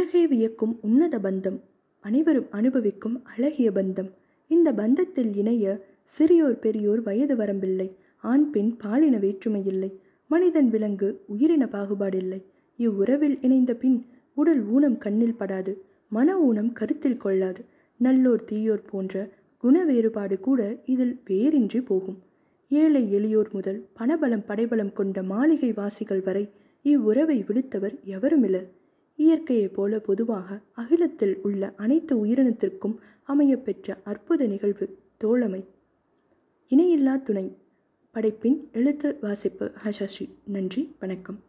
உலகை வியக்கும் உன்னத பந்தம் அனைவரும் அனுபவிக்கும் அழகிய பந்தம். இந்த பந்தத்தில் இணைய சிறியோர் பெரியோர் வயது வரம்பில்லை ஆண் பெண் பாலின வேற்றுமையில்லை மனிதன் விலங்கு உயிரின பாகுபாடில்லை. இவ்வுறவில் இணைந்த பின் உடல் ஊனம் கண்ணில் படாது மன ஊனம் கருத்தில் கொள்ளாது. நல்லோர் தீயோர் போன்ற குண வேறுபாடு கூட இதில் வேறின்றி போகும். ஏழை எளியோர் முதல் பணபலம் படைபலம் கொண்ட மாளிகை வாசிகள் வரை இவ்வுறவை விடுத்தவர் எவருமில்லர் இயற்கையைப் போல பொதுவாக அகிலத்தில் உள்ள அனைத்து உயிரினத்திற்கும் அமையப்பெற்ற அற்புத நிகழ்வு தோழமை. இணையில்லா துணை. படைப்பின் எழுத்து வாசிப்பு ஹஷஸ்ரீ. நன்றி வணக்கம்.